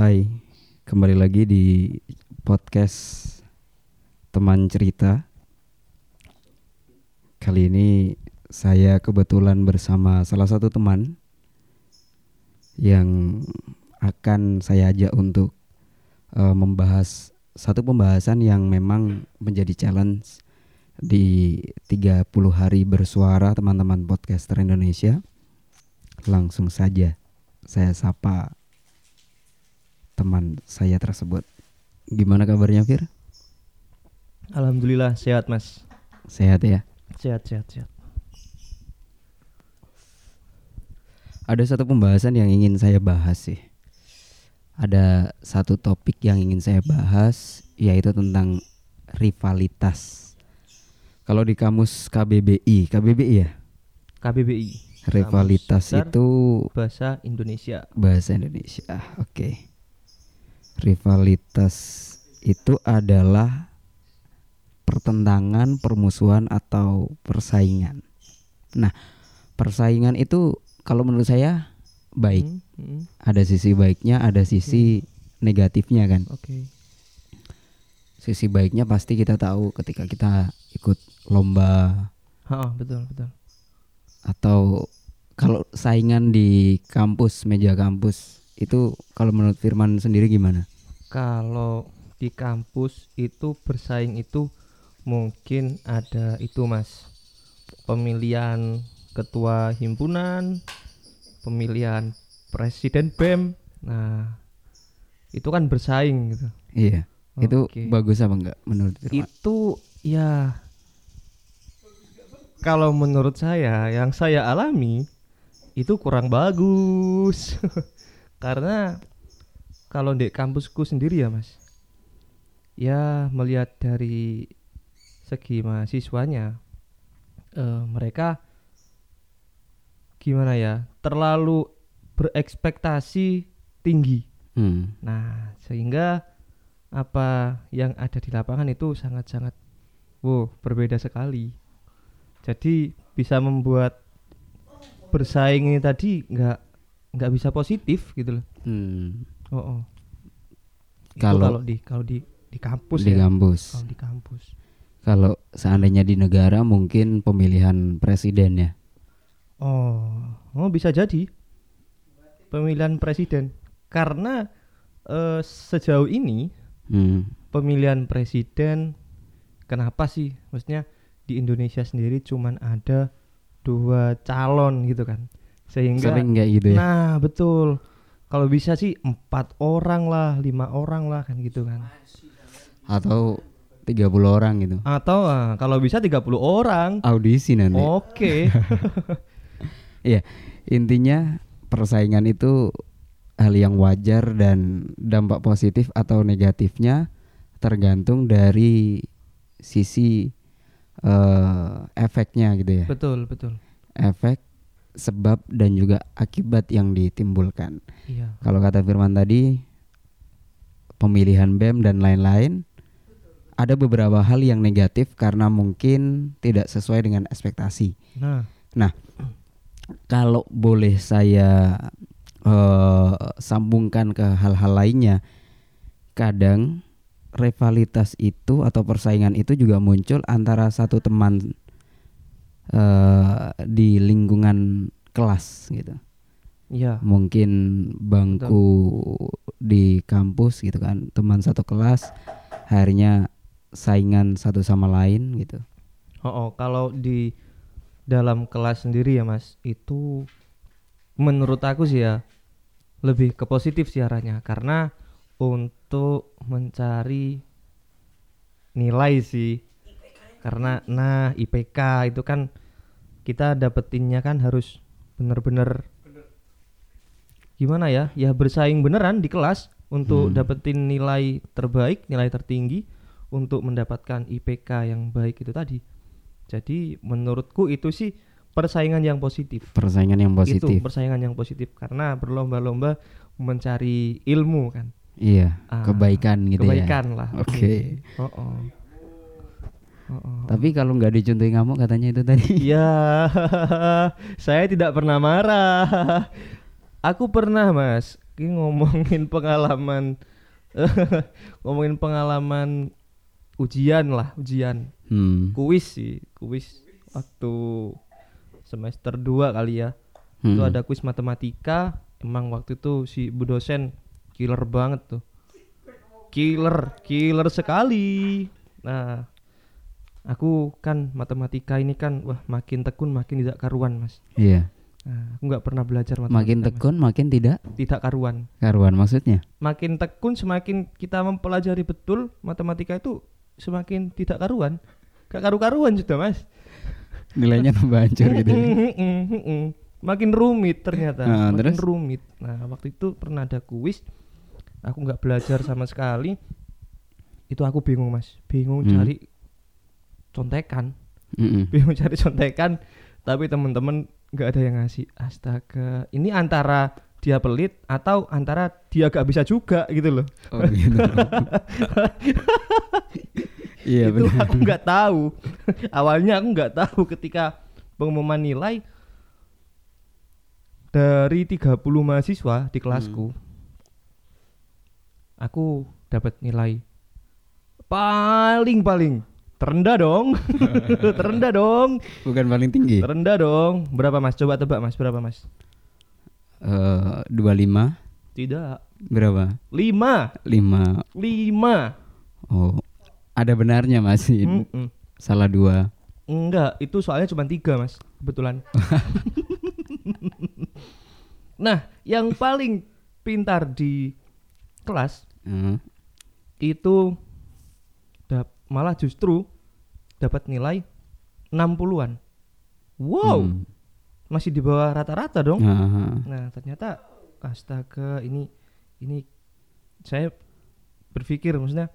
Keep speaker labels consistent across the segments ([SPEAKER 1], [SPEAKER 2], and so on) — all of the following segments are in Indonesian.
[SPEAKER 1] Hai, kembali lagi di podcast teman cerita. Kali ini saya kebetulan bersama salah satu teman yang akan saya ajak untuk uh, membahas satu pembahasan yang memang menjadi challenge di 30 hari bersuara teman-teman podcaster Indonesia. Langsung saja saya sapa teman saya tersebut. Gimana kabarnya Fir?
[SPEAKER 2] Alhamdulillah sehat mas.
[SPEAKER 1] Sehat ya.
[SPEAKER 2] Sehat sehat sehat.
[SPEAKER 1] Ada satu pembahasan yang ingin saya bahas sih. Ada satu topik yang ingin saya bahas yaitu tentang rivalitas. Kalau di kamus KBBI, KBBI ya?
[SPEAKER 2] KBBI.
[SPEAKER 1] Rivalitas itu
[SPEAKER 2] bahasa Indonesia.
[SPEAKER 1] Bahasa Indonesia. Oke. Okay. Rivalitas itu adalah pertentangan, permusuhan atau persaingan. Nah, persaingan itu kalau menurut saya baik. Hmm, hmm. Ada sisi baiknya, ada sisi hmm. negatifnya kan.
[SPEAKER 2] Oke. Okay.
[SPEAKER 1] Sisi baiknya pasti kita tahu ketika kita ikut lomba.
[SPEAKER 2] Oh, betul, betul.
[SPEAKER 1] Atau kalau saingan di kampus, meja kampus itu kalau menurut Firman sendiri gimana?
[SPEAKER 2] Kalau di kampus itu bersaing itu mungkin ada itu Mas. Pemilihan ketua himpunan, pemilihan presiden BEM. Nah, itu kan bersaing gitu.
[SPEAKER 1] Iya. Okay. Itu bagus apa enggak menurut
[SPEAKER 2] Firman? Itu ya kalau menurut saya yang saya alami itu kurang bagus karena kalau di kampusku sendiri ya mas ya melihat dari segi mahasiswanya uh, mereka gimana ya terlalu berekspektasi tinggi hmm. nah sehingga apa yang ada di lapangan itu sangat-sangat wow berbeda sekali jadi bisa membuat bersaing ini tadi nggak nggak bisa positif gitu loh. Hmm. Oh, oh.
[SPEAKER 1] Kalau
[SPEAKER 2] di kalau di di kampus
[SPEAKER 1] di
[SPEAKER 2] ya.
[SPEAKER 1] kampus.
[SPEAKER 2] Kalau di kampus.
[SPEAKER 1] Kalau seandainya di negara mungkin pemilihan presiden ya.
[SPEAKER 2] Oh, oh bisa jadi pemilihan presiden karena uh, sejauh ini hmm. pemilihan presiden kenapa sih maksudnya di Indonesia sendiri cuman ada dua calon gitu kan sehingga
[SPEAKER 1] sering kayak gitu ya
[SPEAKER 2] nah betul kalau bisa sih empat orang lah lima orang lah kan gitu kan
[SPEAKER 1] atau 30 orang gitu
[SPEAKER 2] atau uh, kalau bisa 30 orang
[SPEAKER 1] audisi nanti
[SPEAKER 2] oke okay.
[SPEAKER 1] Iya intinya persaingan itu hal yang wajar dan dampak positif atau negatifnya tergantung dari sisi uh, efeknya gitu ya.
[SPEAKER 2] Betul, betul.
[SPEAKER 1] Efek, sebab dan juga akibat yang ditimbulkan.
[SPEAKER 2] Iya.
[SPEAKER 1] Kalau kata Firman tadi pemilihan BEM dan lain-lain ada beberapa hal yang negatif karena mungkin tidak sesuai dengan ekspektasi.
[SPEAKER 2] Nah,
[SPEAKER 1] nah kalau boleh saya uh, sambungkan ke hal-hal lainnya, kadang rivalitas itu atau persaingan itu juga muncul antara satu teman uh, di lingkungan kelas gitu.
[SPEAKER 2] Iya.
[SPEAKER 1] Mungkin bangku Betul. di kampus gitu kan, teman satu kelas akhirnya saingan satu sama lain gitu.
[SPEAKER 2] Oh, oh kalau di dalam kelas sendiri ya Mas, itu menurut aku sih ya lebih ke positif sih arahnya karena untuk mencari nilai sih karena nah IPK itu kan kita dapetinnya kan harus bener-bener gimana ya ya bersaing beneran di kelas untuk hmm. dapetin nilai terbaik nilai tertinggi untuk mendapatkan IPK yang baik itu tadi jadi menurutku itu sih persaingan yang positif
[SPEAKER 1] persaingan yang positif itu
[SPEAKER 2] persaingan yang positif karena berlomba-lomba mencari ilmu kan
[SPEAKER 1] Iya, ah, kebaikan gitu
[SPEAKER 2] kebaikan ya. Kebaikan lah.
[SPEAKER 1] Oke. Okay. Oh, oh. Oh. Tapi kalau nggak dicontohin kamu katanya itu tadi.
[SPEAKER 2] Iya, saya tidak pernah marah. Aku pernah mas Ini ngomongin pengalaman ngomongin pengalaman ujian lah, ujian.
[SPEAKER 1] Hmm.
[SPEAKER 2] Kuis sih, kuis waktu semester 2 kali ya. Itu
[SPEAKER 1] Hmm.
[SPEAKER 2] ada kuis matematika. Emang waktu itu si bu dosen killer banget tuh. Killer, killer sekali. Nah, aku kan matematika ini kan wah makin tekun makin tidak karuan, Mas.
[SPEAKER 1] Iya.
[SPEAKER 2] Nah, aku nggak pernah belajar matematika.
[SPEAKER 1] Makin
[SPEAKER 2] Mas.
[SPEAKER 1] tekun makin tidak
[SPEAKER 2] tidak karuan.
[SPEAKER 1] karuan maksudnya.
[SPEAKER 2] Makin tekun semakin kita mempelajari betul matematika itu semakin tidak karuan. Gak karu-karuan sudah, Mas.
[SPEAKER 1] Nilainya tambah hancur gitu.
[SPEAKER 2] makin rumit ternyata
[SPEAKER 1] Nah,
[SPEAKER 2] makin
[SPEAKER 1] terus?
[SPEAKER 2] rumit nah waktu itu pernah ada kuis aku nggak belajar sama sekali itu aku bingung mas bingung
[SPEAKER 1] Hmm.
[SPEAKER 2] cari contekan
[SPEAKER 1] Mm-mm.
[SPEAKER 2] bingung cari contekan tapi temen-temen nggak ada yang ngasih astaga ini antara dia pelit atau antara dia gak bisa juga gitu loh
[SPEAKER 1] Oh gitu. Iya
[SPEAKER 2] itu
[SPEAKER 1] benar.
[SPEAKER 2] aku nggak tahu awalnya aku nggak tahu ketika pengumuman nilai dari 30 mahasiswa di kelasku aku dapat nilai paling paling terendah dong terendah dong
[SPEAKER 1] Bukan paling tinggi.
[SPEAKER 2] terendah dong berapa mas coba tebak mas berapa mas
[SPEAKER 1] Eh 25
[SPEAKER 2] tidak
[SPEAKER 1] berapa?
[SPEAKER 2] lima
[SPEAKER 1] 5.
[SPEAKER 2] lima
[SPEAKER 1] Oh. Ada benarnya masih.
[SPEAKER 2] Mm-mm.
[SPEAKER 1] Salah dua.
[SPEAKER 2] Enggak, itu soalnya cuma tiga mas, kebetulan. nah, yang paling pintar di kelas
[SPEAKER 1] Eh,
[SPEAKER 2] itu malah justru dapat nilai 60-an. Wow,
[SPEAKER 1] hmm.
[SPEAKER 2] masih di bawah rata-rata dong.
[SPEAKER 1] Ah,
[SPEAKER 2] Nah, ternyata astaga ini ini saya berpikir maksudnya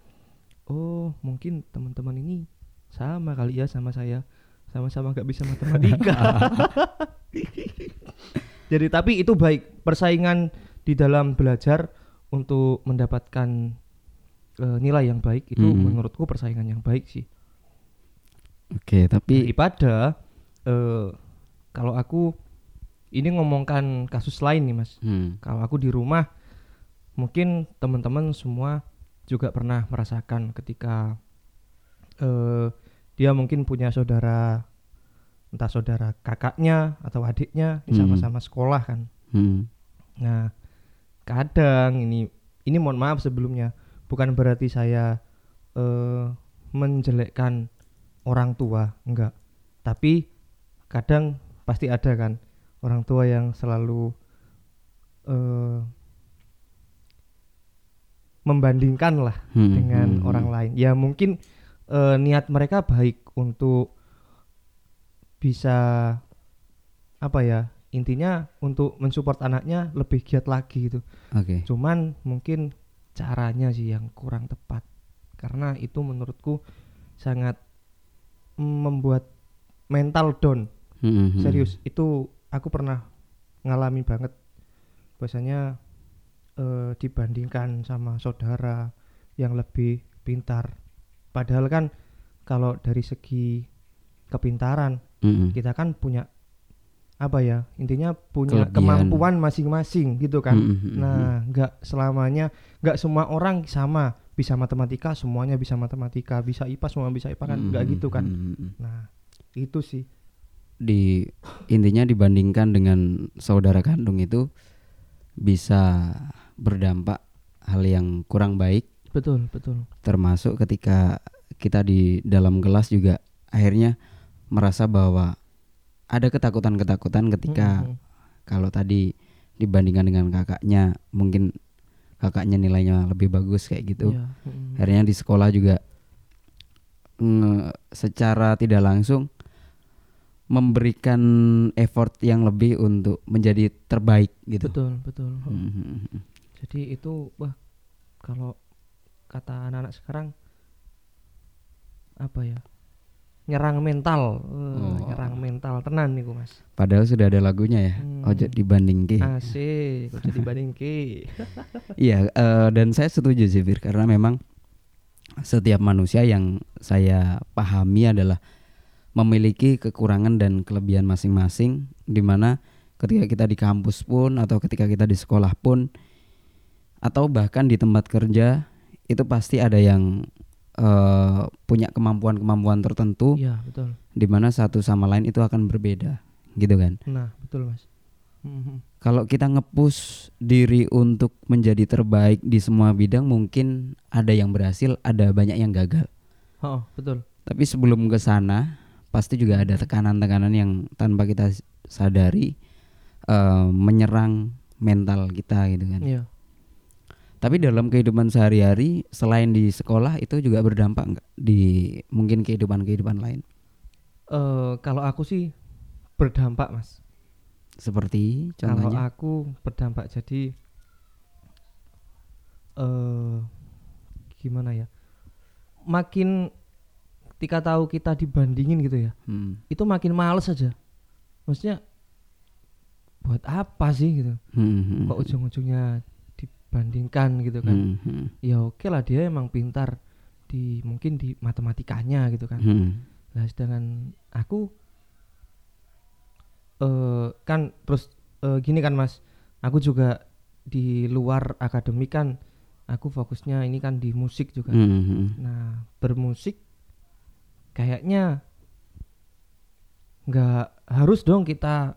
[SPEAKER 2] oh, mungkin teman-teman ini sama kali ya sama saya. Sama-sama nggak bisa matematika. Jadi tapi itu baik persaingan di dalam belajar untuk mendapatkan eh, nilai yang baik itu
[SPEAKER 1] Hmm.
[SPEAKER 2] menurutku persaingan yang baik sih.
[SPEAKER 1] Oke, tapi
[SPEAKER 2] Daripada eh, kalau aku ini ngomongkan kasus lain nih Mas.
[SPEAKER 1] hmm,
[SPEAKER 2] Kalau aku di rumah mungkin teman-teman semua juga pernah merasakan ketika eh dia mungkin punya saudara entah saudara kakaknya atau adiknya
[SPEAKER 1] Hmm.
[SPEAKER 2] sama-sama sekolah kan.
[SPEAKER 1] hmm,
[SPEAKER 2] Nah, kadang ini ini mohon maaf sebelumnya bukan berarti saya eh menjelekkan orang tua, enggak. Tapi kadang pasti ada kan orang tua yang selalu eh membandingkan lah
[SPEAKER 1] hmm,
[SPEAKER 2] dengan
[SPEAKER 1] hmm,
[SPEAKER 2] orang lain. Ya mungkin eh, niat mereka baik untuk bisa apa ya? Intinya untuk mensupport anaknya lebih giat lagi gitu.
[SPEAKER 1] Oke.
[SPEAKER 2] Cuman mungkin caranya sih yang kurang tepat. Karena itu menurutku sangat membuat mental down.
[SPEAKER 1] Hmm, hmm,
[SPEAKER 2] Serius, itu aku pernah ngalami banget. Bahasanya eh, dibandingkan sama saudara yang lebih pintar. Padahal kan kalau dari segi kepintaran
[SPEAKER 1] hmm, hmm.
[SPEAKER 2] kita kan punya apa ya intinya punya
[SPEAKER 1] Kelebihan.
[SPEAKER 2] kemampuan masing-masing gitu kan
[SPEAKER 1] Hmm, hmm, hmm,
[SPEAKER 2] nah nggak selamanya nggak semua orang sama bisa matematika semuanya bisa matematika bisa IPA semua bisa IPA kan? Nggak
[SPEAKER 1] Hmm,
[SPEAKER 2] gitu kan?
[SPEAKER 1] hmm, hmm, hmm.
[SPEAKER 2] nah itu sih.
[SPEAKER 1] Di intinya dibandingkan dengan saudara kandung itu bisa berdampak hal yang kurang baik.
[SPEAKER 2] Betul betul.
[SPEAKER 1] Termasuk ketika kita di dalam kelas juga akhirnya merasa bahwa ada ketakutan-ketakutan ketika
[SPEAKER 2] Mm-mm.
[SPEAKER 1] kalau tadi dibandingkan dengan kakaknya mungkin kakaknya nilainya lebih bagus kayak gitu
[SPEAKER 2] Iya, mm-mm.
[SPEAKER 1] akhirnya di sekolah juga nge- secara tidak langsung memberikan effort yang lebih untuk menjadi terbaik gitu
[SPEAKER 2] betul betul
[SPEAKER 1] Mhm.
[SPEAKER 2] jadi itu wah kalau kata anak-anak sekarang apa ya nyerang mental
[SPEAKER 1] Oh.
[SPEAKER 2] nyerang mental tenan nih mas
[SPEAKER 1] padahal sudah ada lagunya ya
[SPEAKER 2] Hmm.
[SPEAKER 1] ojo dibanding ke
[SPEAKER 2] asik kok jadi banding ke
[SPEAKER 1] Iya, eh, dan saya setuju sih Fir karena memang setiap manusia yang saya pahami adalah memiliki kekurangan dan kelebihan masing-masing di mana ketika kita di kampus pun atau ketika kita di sekolah pun atau bahkan di tempat kerja itu pasti ada yang eh, punya kemampuan-kemampuan tertentu
[SPEAKER 2] Iya, betul.
[SPEAKER 1] di mana satu sama lain itu akan berbeda gitu kan
[SPEAKER 2] Nah, betul, Mas. Mhm.
[SPEAKER 1] kalau kita ngepush diri untuk menjadi terbaik di semua bidang mungkin ada yang berhasil ada banyak yang gagal
[SPEAKER 2] Oh, betul.
[SPEAKER 1] tapi sebelum ke sana pasti juga ada tekanan-tekanan yang tanpa kita sadari eh, menyerang mental kita gitu kan
[SPEAKER 2] Iya.
[SPEAKER 1] Tapi dalam kehidupan sehari-hari selain di sekolah itu juga berdampak nggak di mungkin kehidupan-kehidupan lain
[SPEAKER 2] Eh, kalau aku sih berdampak, Mas.
[SPEAKER 1] seperti
[SPEAKER 2] Kalau
[SPEAKER 1] contohnya
[SPEAKER 2] aku berdampak jadi eh gimana ya? Makin ketika tahu kita dibandingin gitu ya,
[SPEAKER 1] Hmm.
[SPEAKER 2] itu makin males aja. Maksudnya buat apa sih gitu?
[SPEAKER 1] Hmm, hmm,
[SPEAKER 2] Kok ujung-ujungnya dibandingkan gitu kan?
[SPEAKER 1] hmm, hmm,
[SPEAKER 2] Ya oke lah dia emang pintar di mungkin di matematikanya gitu kan.
[SPEAKER 1] hmm.
[SPEAKER 2] Lah sedangkan aku eh kan terus eh, gini kan Mas, aku juga di luar akademik kan aku fokusnya ini kan di musik juga.
[SPEAKER 1] Hmm, hmm.
[SPEAKER 2] Nah, bermusik kayaknya nggak harus dong kita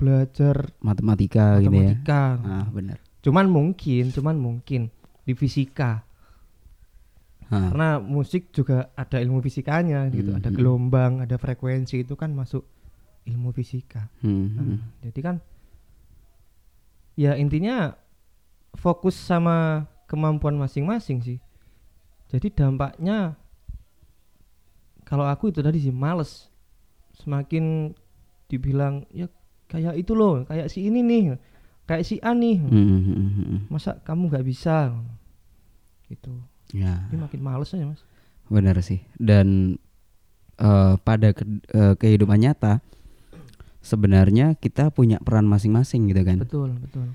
[SPEAKER 2] belajar
[SPEAKER 1] matematika, gitu ya
[SPEAKER 2] matematika.
[SPEAKER 1] ah benar
[SPEAKER 2] Cuman mungkin, cuman mungkin di fisika.
[SPEAKER 1] Ah,
[SPEAKER 2] Karena musik juga ada ilmu fisikanya gitu, ada
[SPEAKER 1] Mhm.
[SPEAKER 2] gelombang, ada frekuensi itu kan masuk ilmu fisika.
[SPEAKER 1] hmm.
[SPEAKER 2] Nah, jadi kan ya intinya fokus sama kemampuan masing-masing sih. Jadi dampaknya kalau aku itu tadi sih males. Semakin dibilang ya kayak itu loh, kayak si ini nih, kayak si A nih.
[SPEAKER 1] Hmm, hmm, hmm, hmm.
[SPEAKER 2] Masa kamu nggak bisa? Gitu.
[SPEAKER 1] ya
[SPEAKER 2] Ini makin males aja, Mas.
[SPEAKER 1] benar sih dan eh, pada ke- eh, kehidupan nyata sebenarnya kita punya peran masing-masing gitu kan
[SPEAKER 2] Betul, betul.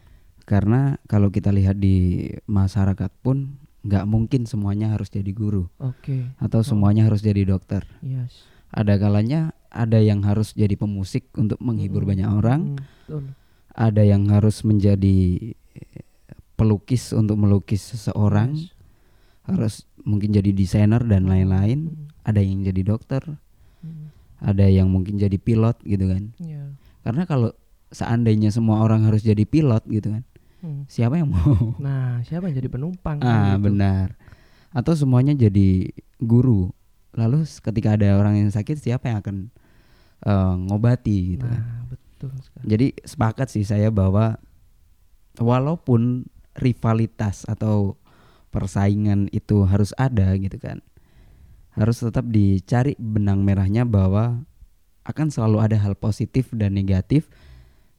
[SPEAKER 1] karena kalau kita lihat di masyarakat pun nggak mungkin semuanya harus jadi guru
[SPEAKER 2] Oke.
[SPEAKER 1] atau semuanya harus jadi dokter
[SPEAKER 2] Yes.
[SPEAKER 1] ada kalanya ada yang harus jadi pemusik untuk menghibur
[SPEAKER 2] Mm-mm.
[SPEAKER 1] banyak orang
[SPEAKER 2] Mm, betul.
[SPEAKER 1] Ada yang harus menjadi pelukis untuk melukis seseorang.
[SPEAKER 2] Yes.
[SPEAKER 1] harus mungkin jadi desainer dan lain-lain.
[SPEAKER 2] Mm,
[SPEAKER 1] ada yang jadi dokter.
[SPEAKER 2] Mm,
[SPEAKER 1] ada yang mungkin jadi pilot gitu kan.
[SPEAKER 2] Iya.
[SPEAKER 1] karena kalau seandainya semua orang harus jadi pilot gitu kan
[SPEAKER 2] Mm.
[SPEAKER 1] siapa yang mau?
[SPEAKER 2] Nah, siapa yang jadi penumpang? kan
[SPEAKER 1] ah
[SPEAKER 2] gitu.
[SPEAKER 1] benar. Atau semuanya jadi guru. Lalu ketika ada orang yang sakit siapa yang akan eh, ngobati gitu kan?
[SPEAKER 2] Nah, betul sekali.
[SPEAKER 1] jadi sepakat sih saya bahwa walaupun rivalitas atau persaingan itu harus ada gitu kan harus tetap dicari benang merahnya bahwa akan selalu ada hal positif dan negatif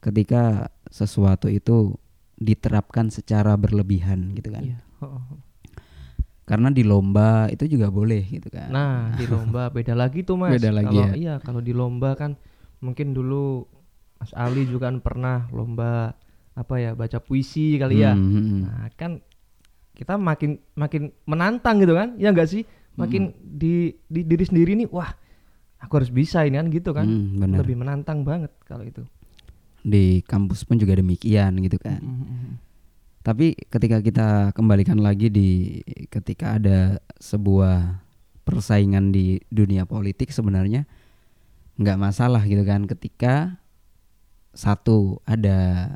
[SPEAKER 1] ketika sesuatu itu diterapkan secara berlebihan gitu kan
[SPEAKER 2] Iya. oh, oh.
[SPEAKER 1] karena di lomba itu juga boleh gitu kan
[SPEAKER 2] Nah, di lomba beda lagi tuh, Mas.
[SPEAKER 1] Beda lagi
[SPEAKER 2] kalau
[SPEAKER 1] ya.
[SPEAKER 2] iya, kalau di lomba kan mungkin dulu Mas Ali juga kan pernah lomba apa ya, baca puisi kali ya.
[SPEAKER 1] Hmm, hmm, hmm.
[SPEAKER 2] Nah, kan kita makin makin menantang gitu kan? Ya enggak sih? Makin di, di diri sendiri nih, wah, aku harus bisa ini kan gitu kan.
[SPEAKER 1] Hmm, benar
[SPEAKER 2] Lebih menantang banget kalau itu.
[SPEAKER 1] di kampus pun juga demikian gitu kan
[SPEAKER 2] Mm, mm, mm.
[SPEAKER 1] Tapi ketika kita kembalikan lagi di ketika ada sebuah persaingan di dunia politik sebenarnya nggak masalah gitu kan ketika satu ada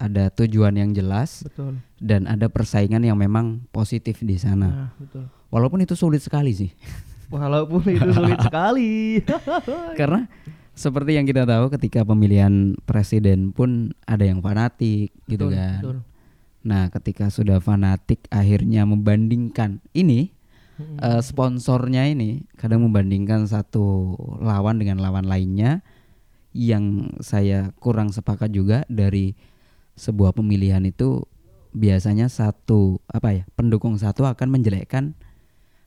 [SPEAKER 1] ada tujuan yang jelas
[SPEAKER 2] Betul.
[SPEAKER 1] dan ada persaingan yang memang positif di sana.
[SPEAKER 2] Nah, betul.
[SPEAKER 1] Walaupun itu sulit sekali sih.
[SPEAKER 2] Walaupun itu sulit sekali.
[SPEAKER 1] Karena seperti yang kita tahu ketika pemilihan presiden pun ada yang fanatik gitu
[SPEAKER 2] Betul,
[SPEAKER 1] kan.
[SPEAKER 2] betul.
[SPEAKER 1] Nah, ketika sudah fanatik akhirnya membandingkan ini
[SPEAKER 2] Mm,
[SPEAKER 1] eh, sponsornya ini kadang membandingkan satu lawan dengan lawan lainnya yang saya kurang sepakat juga dari sebuah pemilihan itu biasanya satu apa ya pendukung satu akan menjelekkan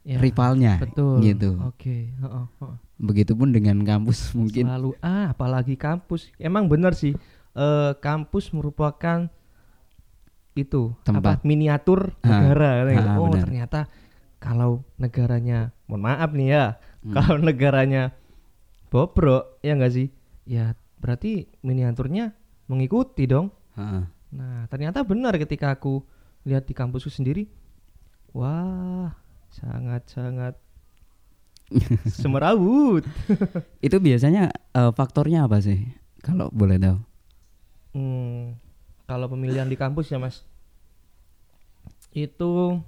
[SPEAKER 2] Ya,
[SPEAKER 1] rivalnya
[SPEAKER 2] Betul.
[SPEAKER 1] gitu.
[SPEAKER 2] Oke, heeh, heeh.
[SPEAKER 1] Begitupun dengan kampus mungkin
[SPEAKER 2] Selalu ah apalagi kampus. Emang benar sih. eh kampus merupakan itu
[SPEAKER 1] Tempat.
[SPEAKER 2] apa miniatur
[SPEAKER 1] Ah,
[SPEAKER 2] negara gitu.
[SPEAKER 1] ah,
[SPEAKER 2] oh
[SPEAKER 1] benar.
[SPEAKER 2] ternyata kalau negaranya mohon maaf nih ya
[SPEAKER 1] Hmm.
[SPEAKER 2] kalau negaranya bobrok ya enggak sih ya berarti miniaturnya mengikuti dong
[SPEAKER 1] Heeh.
[SPEAKER 2] nah ternyata benar ketika aku lihat di kampusku sendiri wah sangat sangat semerawut
[SPEAKER 1] Itu biasanya eh, faktornya apa sih? Kalau boleh tahu.
[SPEAKER 2] Hmm, kalau pemilihan di kampus ya mas, itu,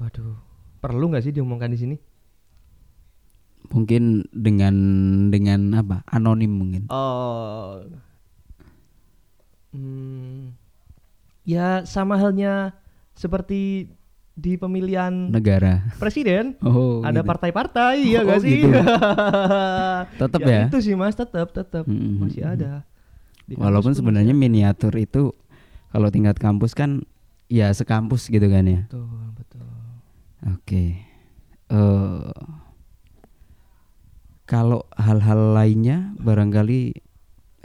[SPEAKER 2] waduh, perlu nggak sih diomongkan di sini?
[SPEAKER 1] Mungkin dengan dengan apa? Anonim mungkin.
[SPEAKER 2] Oh, hmm, ya sama halnya seperti di pemilihan
[SPEAKER 1] Negara.
[SPEAKER 2] presiden,
[SPEAKER 1] Oh,
[SPEAKER 2] ada
[SPEAKER 1] gitu.
[SPEAKER 2] partai-partai ya
[SPEAKER 1] Oh,
[SPEAKER 2] nggak sih?
[SPEAKER 1] gitu. Tetep ya?
[SPEAKER 2] Itu sih mas, tetap tetap
[SPEAKER 1] Mm-mm.
[SPEAKER 2] masih ada. Di
[SPEAKER 1] Walaupun
[SPEAKER 2] pun
[SPEAKER 1] sebenarnya miniatur itu kalau tingkat kampus kan ya sekampus gitu kan ya.
[SPEAKER 2] betul betul.
[SPEAKER 1] Oke. Eh kalau hal-hal lainnya barangkali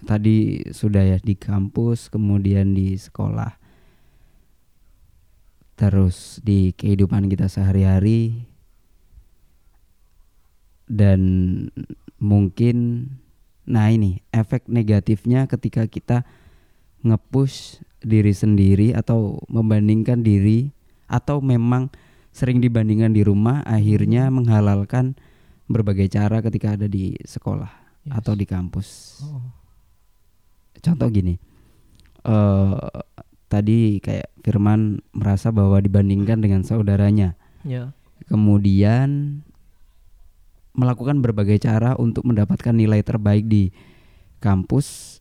[SPEAKER 1] tadi sudah ya di kampus, kemudian di sekolah. Terus di kehidupan kita sehari-hari dan mungkin nah ini efek negatifnya ketika kita nge-push diri sendiri atau membandingkan diri atau memang sering dibandingkan di rumah akhirnya menghalalkan berbagai cara ketika ada di sekolah
[SPEAKER 2] Yes.
[SPEAKER 1] atau di kampus.
[SPEAKER 2] Oh.
[SPEAKER 1] Contoh gini. eh tadi kayak Firman merasa bahwa dibandingkan dengan saudaranya.
[SPEAKER 2] Ya.
[SPEAKER 1] Kemudian melakukan berbagai cara untuk mendapatkan nilai terbaik di kampus.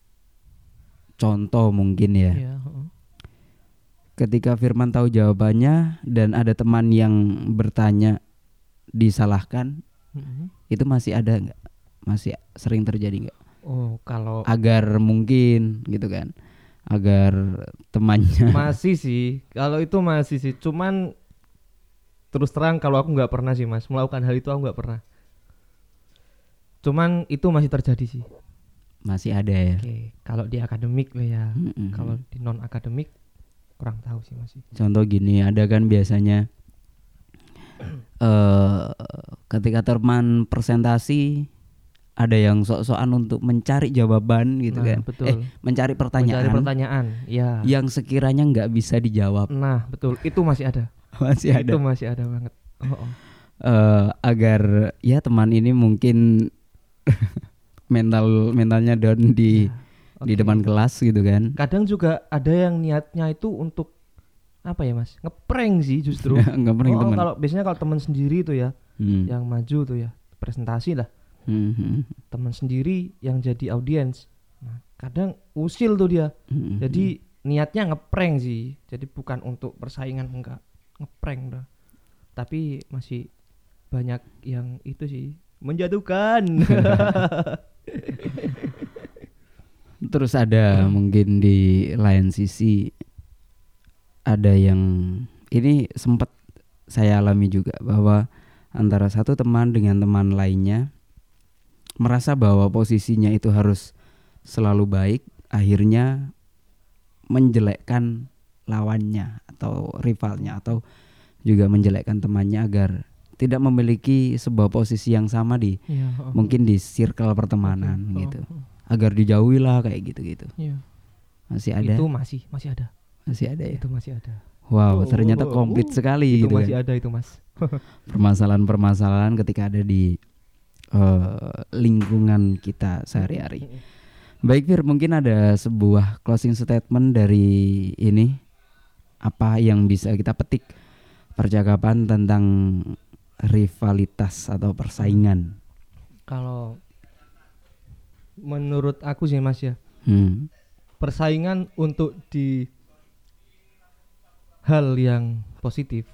[SPEAKER 1] Contoh mungkin ya.
[SPEAKER 2] Ya. heeh.
[SPEAKER 1] ketika Firman tahu jawabannya dan ada teman yang bertanya disalahkan
[SPEAKER 2] Mm-mm.
[SPEAKER 1] itu masih ada nggak masih sering terjadi nggak
[SPEAKER 2] Oh, kalau
[SPEAKER 1] agar mungkin gitu kan agar temannya
[SPEAKER 2] masih sih, kalau itu masih sih. Cuman terus terang kalau aku nggak pernah sih mas melakukan hal itu aku nggak pernah. Cuman itu masih terjadi sih.
[SPEAKER 1] masih ada ya
[SPEAKER 2] Oke, kalau di akademik lah ya.
[SPEAKER 1] Mm-mm.
[SPEAKER 2] Kalau di non akademik kurang tahu sih masih.
[SPEAKER 1] contoh gini ada kan biasanya eh ketika teman presentasi ada yang sok-sokan untuk mencari jawaban gitu
[SPEAKER 2] Nah,
[SPEAKER 1] kan
[SPEAKER 2] betul.
[SPEAKER 1] eh mencari pertanyaan
[SPEAKER 2] Mencari pertanyaan, ya.
[SPEAKER 1] yang sekiranya nggak bisa dijawab
[SPEAKER 2] Nah, betul. Itu masih ada.
[SPEAKER 1] masih ada
[SPEAKER 2] Itu masih ada banget. Oh, oh.
[SPEAKER 1] eh, agar ya teman ini mungkin mental mentalnya down di
[SPEAKER 2] Ya,
[SPEAKER 1] di
[SPEAKER 2] oke.
[SPEAKER 1] depan kelas gitu kan
[SPEAKER 2] Kadang juga ada yang niatnya itu untuk apa ya mas? Ngeprank sih justru.
[SPEAKER 1] pernah
[SPEAKER 2] Oh,
[SPEAKER 1] teman
[SPEAKER 2] kalau biasanya kalau teman sendiri tuh ya,
[SPEAKER 1] Hmm.
[SPEAKER 2] yang maju tuh ya presentasi lah,
[SPEAKER 1] Hmm, hmm,
[SPEAKER 2] teman sendiri yang jadi audiens. Nah, kadang usil tuh dia.
[SPEAKER 1] hmm,
[SPEAKER 2] Jadi niatnya ngeprank sih. Jadi bukan untuk persaingan enggak, ngeprank dah. Tapi masih banyak yang itu sih menjatuhkan.
[SPEAKER 1] terus ada mungkin di lain sisi ada yang ini sempat saya alami juga bahwa antara satu teman dengan teman lainnya merasa bahwa posisinya itu harus selalu baik akhirnya menjelekkan lawannya atau rivalnya atau juga menjelekkan temannya agar tidak memiliki sebuah posisi yang sama di
[SPEAKER 2] Iya, oh.
[SPEAKER 1] mungkin di circle pertemanan
[SPEAKER 2] Oke, oh,
[SPEAKER 1] gitu
[SPEAKER 2] oh.
[SPEAKER 1] agar dijauhi lah kayak gitu-gitu
[SPEAKER 2] Iya.
[SPEAKER 1] masih ada
[SPEAKER 2] Itu masih masih ada.
[SPEAKER 1] Masih ada ya
[SPEAKER 2] Itu masih ada.
[SPEAKER 1] wow
[SPEAKER 2] Oh,
[SPEAKER 1] ternyata
[SPEAKER 2] oh,
[SPEAKER 1] komplit
[SPEAKER 2] uh,
[SPEAKER 1] sekali
[SPEAKER 2] itu
[SPEAKER 1] gitu
[SPEAKER 2] masih
[SPEAKER 1] kan.
[SPEAKER 2] ada itu mas.
[SPEAKER 1] permasalahan-permasalahan ketika ada di eh, lingkungan kita sehari-hari baik Fir mungkin ada sebuah closing statement dari ini apa yang bisa kita petik percakapan tentang rivalitas atau persaingan
[SPEAKER 2] Kalau menurut aku sih mas ya,
[SPEAKER 1] hmm.
[SPEAKER 2] persaingan untuk di hal yang positif,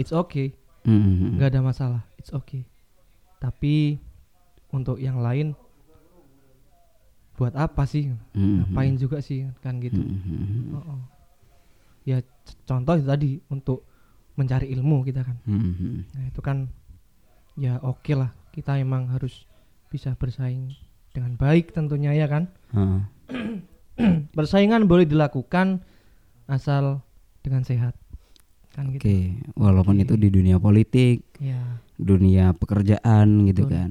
[SPEAKER 2] it's okay,
[SPEAKER 1] Hmm.
[SPEAKER 2] nggak ada masalah, it's okay. Tapi untuk yang lain, buat apa sih?
[SPEAKER 1] Hmm.
[SPEAKER 2] Ngapain juga sih kan gitu.
[SPEAKER 1] Hmm.
[SPEAKER 2] Oh, oh. Ya contoh itu tadi untuk mencari ilmu kita kan.
[SPEAKER 1] Hmm.
[SPEAKER 2] Nah itu kan ya oke lah kita emang harus bisa bersaing dengan baik tentunya ya kan.
[SPEAKER 1] Ah.
[SPEAKER 2] Persaingan boleh dilakukan asal dengan sehat kan gitu.
[SPEAKER 1] Oke, walaupun
[SPEAKER 2] Oke.
[SPEAKER 1] itu di dunia politik,
[SPEAKER 2] Ya.
[SPEAKER 1] dunia pekerjaan gitu
[SPEAKER 2] betul.
[SPEAKER 1] kan.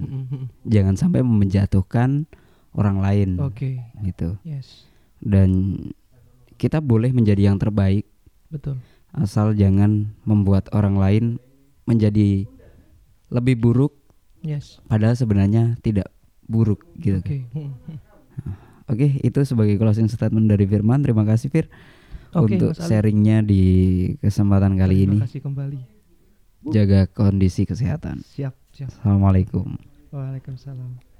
[SPEAKER 1] Jangan sampai menjatuhkan orang lain
[SPEAKER 2] Oke.
[SPEAKER 1] gitu.
[SPEAKER 2] Yes.
[SPEAKER 1] Dan kita boleh menjadi yang terbaik
[SPEAKER 2] betul
[SPEAKER 1] asal jangan membuat orang lain menjadi lebih buruk
[SPEAKER 2] yes
[SPEAKER 1] padahal sebenarnya tidak buruk gitu
[SPEAKER 2] oke
[SPEAKER 1] kan. Oke, itu sebagai closing statement dari Firman. Terima kasih Fir
[SPEAKER 2] Oke,
[SPEAKER 1] untuk sharingnya di kesempatan kali ini.
[SPEAKER 2] terima kasih kembali
[SPEAKER 1] Jaga kondisi kesehatan.
[SPEAKER 2] siap siap
[SPEAKER 1] Assalamualaikum.
[SPEAKER 2] waalaikumsalam